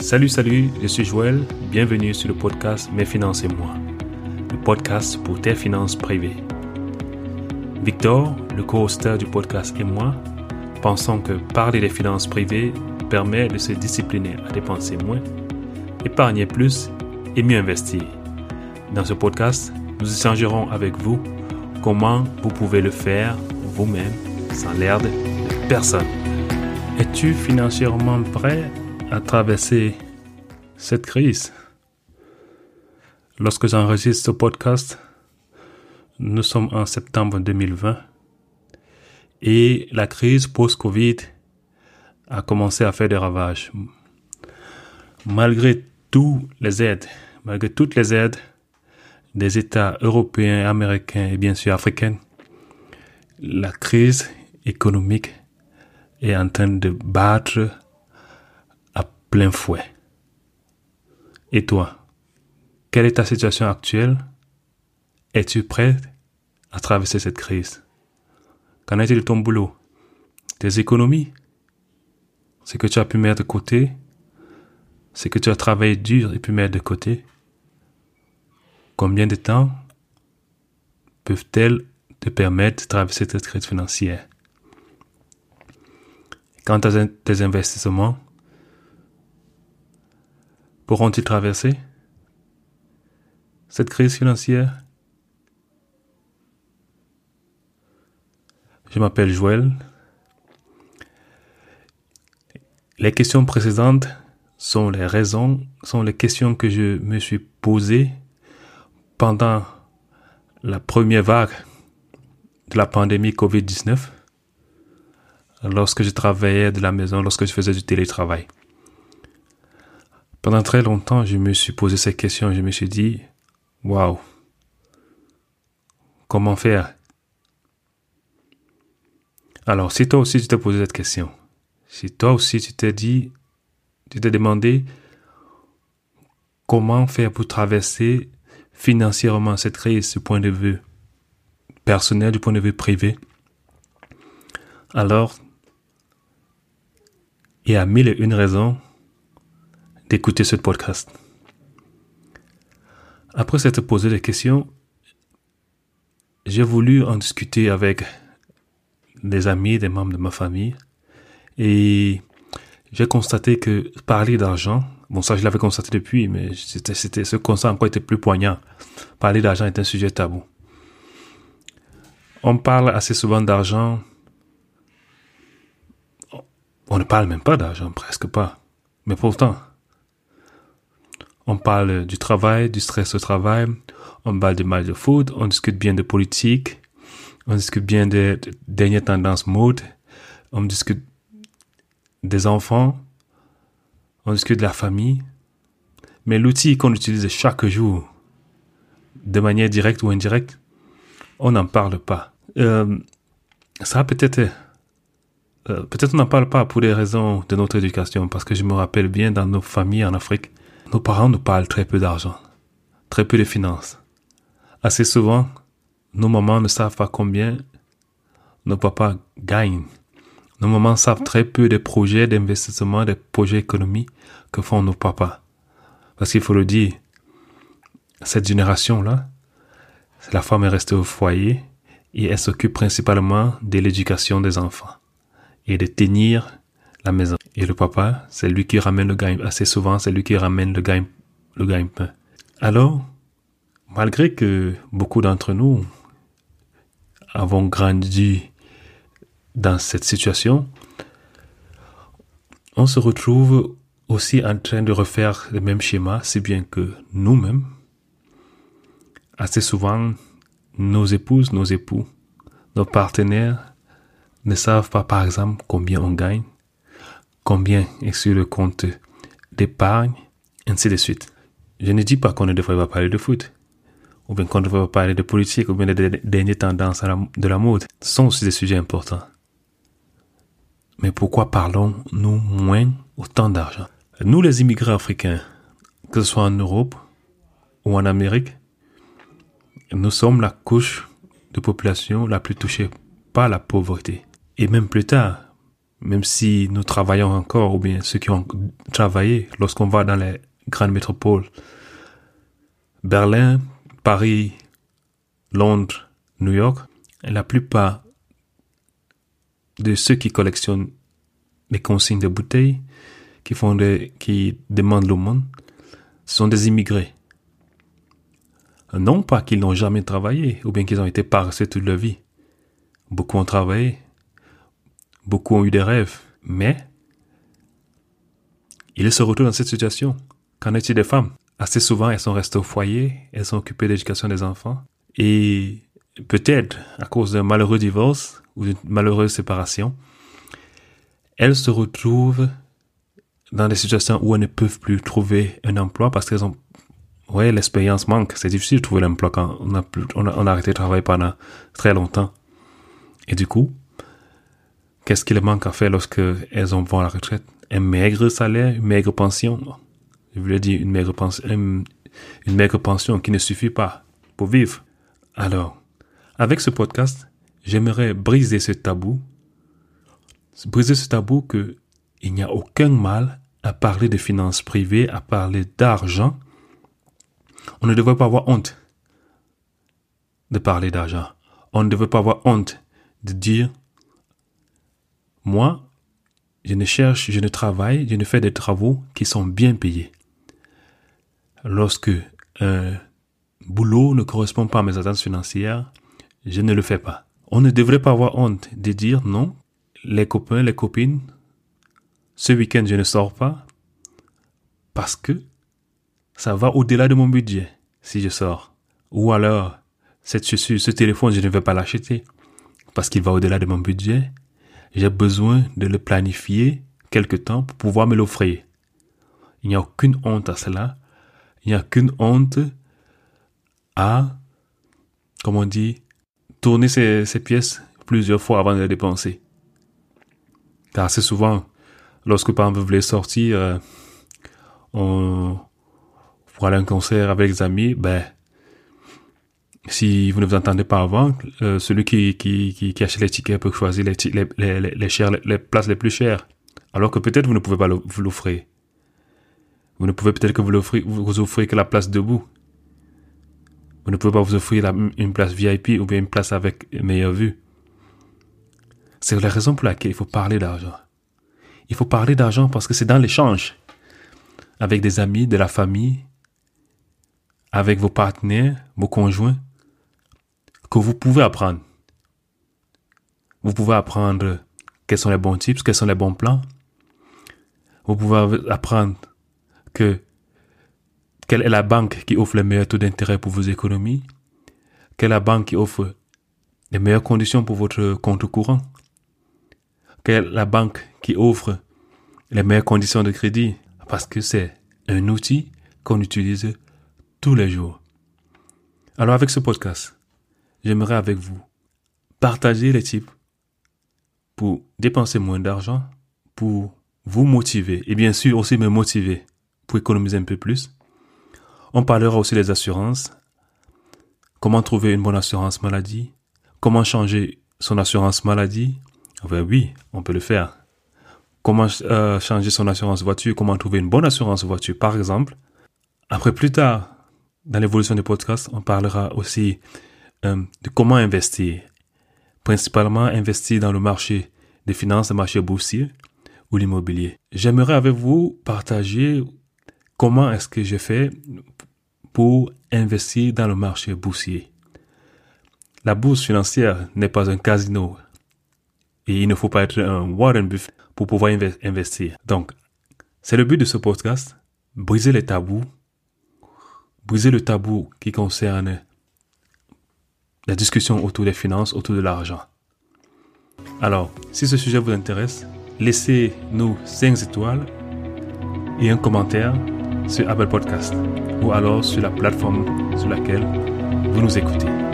Salut, salut, je suis Joël. Bienvenue sur le podcast Mes finances et moi, le podcast pour tes finances privées. Victor, le co-hosteur du podcast et moi, pensons que parler des finances privées permet de se discipliner à dépenser moins, épargner plus et mieux investir. Dans ce podcast, nous échangerons avec vous comment vous pouvez le faire vous-même sans l'aide de personne. Es-tu financièrement prêt à traverser cette crise? Lorsque j'enregistre ce podcast, nous sommes en septembre 2020 et la crise post-Covid a commencé à faire des ravages. Malgré toutes les aides, malgré toutes les aides des États européens, américains et bien sûr africains, la crise économique est en train de battre plein fouet. Et toi, quelle est ta situation actuelle? Es-tu prêt à traverser cette crise? Qu'en est-il de ton boulot? Tes économies? Ce que tu as pu mettre de côté? Ce que tu as travaillé dur et pu mettre de côté? Combien de temps peuvent-elles te permettre de traverser cette crise financière? Quant à tes investissements, pourront-ils traverser cette crise financière? Je m'appelle Joël. Les questions précédentes sont les raisons, sont les questions que je me suis posées pendant la première vague de la pandémie COVID-19 lorsque je travaillais de la maison, lorsque je faisais du télétravail. Pendant très longtemps, je me suis posé ces questions. Je me suis dit, waouh, comment faire? Alors, si toi aussi tu t'es posé cette question, si toi aussi tu t'es dit, tu t'es demandé comment faire pour traverser financièrement cette crise du point de vue personnel, du point de vue privé, alors il y a mille et une raisons d'écouter ce podcast. Après s'être posé des questions, j'ai voulu en discuter avec des amis, des membres de ma famille, et j'ai constaté que parler d'argent, bon ça je l'avais constaté depuis, mais c'était, ce constat encore était plus poignant. Parler d'argent est un sujet tabou. On parle assez souvent d'argent on ne parle même pas d'argent, presque pas. Mais pourtant, on parle du travail, du stress au travail, on parle du mal de foot, on discute bien de politique, on discute bien des dernières tendances mode, on discute des enfants, on discute de la famille. Mais l'outil qu'on utilise chaque jour, de manière directe ou indirecte, on n'en parle pas. Euh, ça peut-être euh, peut-être on n'en parle pas pour des raisons de notre éducation, parce que je me rappelle bien dans nos familles en Afrique, nos parents nous parlent très peu d'argent, très peu de finances. Assez souvent, nos mamans ne savent pas combien nos papas gagnent. Nos mamans savent très peu des projets d'investissement, des projets économiques que font nos papas. Parce qu'il faut le dire, cette génération-là, la femme est restée au foyer et elle s'occupe principalement de l'éducation des enfants et de tenir la maison. Et le papa, c'est lui qui ramène le gain. Assez souvent, c'est lui qui ramène le gain, le gain-pain. Alors, malgré que beaucoup d'entre nous avons grandi dans cette situation, on se retrouve aussi en train de refaire le même schéma, si bien que nous-mêmes, assez souvent, nos épouses, nos époux, nos partenaires ne savent pas, par exemple, combien on gagne, combien est sur le compte d'épargne, ainsi de suite. Je ne dis pas qu'on ne devrait pas parler de foot, ou bien qu'on ne devrait pas parler de politique, ou bien des dernières tendances de la mode. Ce sont aussi des sujets importants. Mais pourquoi parlons-nous moins autant d'argent? Nous, les immigrés africains, que ce soit en Europe ou en Amérique, nous sommes la couche de population la plus touchée par la pauvreté. Et même plus tard, même si nous travaillons encore, ou bien ceux qui ont travaillé, lorsqu'on va dans les grandes métropoles, Berlin, Paris, Londres, New York, la plupart de ceux qui collectionnent les consignes de bouteilles, qui font des, qui demandent l'aumône, sont des immigrés. Non pas qu'ils n'ont jamais travaillé, ou bien qu'ils ont été paresseux toute leur vie. Beaucoup ont travaillé, beaucoup ont eu des rêves, mais ils se retrouvent dans cette situation. Qu'en est-il des femmes? Assez souvent, elles sont restées au foyer, elles sont occupées de l'éducation des enfants, et peut-être à cause d'un malheureux divorce ou d'une malheureuse séparation, elles se retrouvent dans des situations où elles ne peuvent plus trouver un emploi parce qu'elles ont, ouais, l'expérience manque. C'est difficile de trouver l'emploi quand on a, on a, on a arrêté de travailler pendant très longtemps. Et du coup, qu'est-ce qu'il manque à faire lorsque elles ont vont la retraite? Un maigre salaire, une maigre pension. Je voulais dire une maigre pension, une maigre pension qui ne suffit pas pour vivre. Alors, avec ce podcast, j'aimerais briser ce tabou, briser ce tabou que il n'y a aucun mal à parler de finances privées, à parler d'argent. On ne devrait pas avoir honte de parler d'argent. On ne devrait pas avoir honte de dire, moi, je ne cherche, je ne travaille, je ne fais des travaux qui sont bien payés. Lorsque un boulot ne correspond pas à mes attentes financières, je ne le fais pas. On ne devrait pas avoir honte de dire non, les copains, les copines ce week-end, je ne sors pas parce que ça va au-delà de mon budget si je sors. Ou alors, cette chaussure, ce téléphone, je ne vais pas l'acheter parce qu'il va au-delà de mon budget. J'ai besoin de le planifier quelque temps pour pouvoir me l'offrir. Il n'y a aucune honte à cela. Il n'y a aucune honte à, comme on dit, tourner ces, ces pièces plusieurs fois avant de les dépenser. Car assez souvent, lorsque par exemple vous voulez sortir euh, on, pour aller à un concert avec les amis, ben si vous ne vous entendez pas avant, euh, celui qui, qui, qui, qui, achète les tickets peut choisir les, les, les, les, les, places les plus chères. Alors que peut-être vous ne pouvez pas vous l'offrir. Vous ne pouvez peut-être que vous, l'offrir, vous offrir que la place debout. Vous ne pouvez pas vous offrir une place VIP ou bien une place avec meilleure vue. C'est la raison pour laquelle il faut parler d'argent. Il faut parler d'argent parce que c'est dans l'échange avec des amis, de la famille, avec vos partenaires, vos conjoints, que vous pouvez apprendre. Vous pouvez apprendre quels sont les bons tips, quels sont les bons plans. Vous pouvez apprendre que quelle est la banque qui offre les meilleurs taux d'intérêt pour vos économies, quelle est la banque qui offre les meilleures conditions pour votre compte courant, quelle est la banque qui offre les meilleures conditions de crédit parce que c'est un outil qu'on utilise tous les jours. Alors avec ce podcast, j'aimerais avec vous partager les types pour dépenser moins d'argent, pour vous motiver et bien sûr aussi me motiver pour économiser un peu plus. On parlera aussi des assurances, comment trouver une bonne assurance maladie, comment changer son assurance maladie? Oui, on peut le faire comment euh, changer son assurance voiture, comment trouver une bonne assurance voiture, par exemple? Après, plus tard, dans l'évolution du podcast, on parlera aussi euh, de comment investir? Principalement, investir dans le marché des finances, le marché boursier ou l'immobilier. J'aimerais avec vous partager comment est-ce que j'ai fait pour investir dans le marché boursier. La bourse financière n'est pas un casino et il ne faut pas être un Warren Buffett pour pouvoir investir. Donc, c'est le but de ce podcast, briser les tabous, briser le tabou qui concerne la discussion autour des finances, autour de l'argent. Alors, si ce sujet vous intéresse, laissez-nous 5 étoiles et un commentaire sur Apple Podcast ou alors sur la plateforme sur laquelle vous nous écoutez.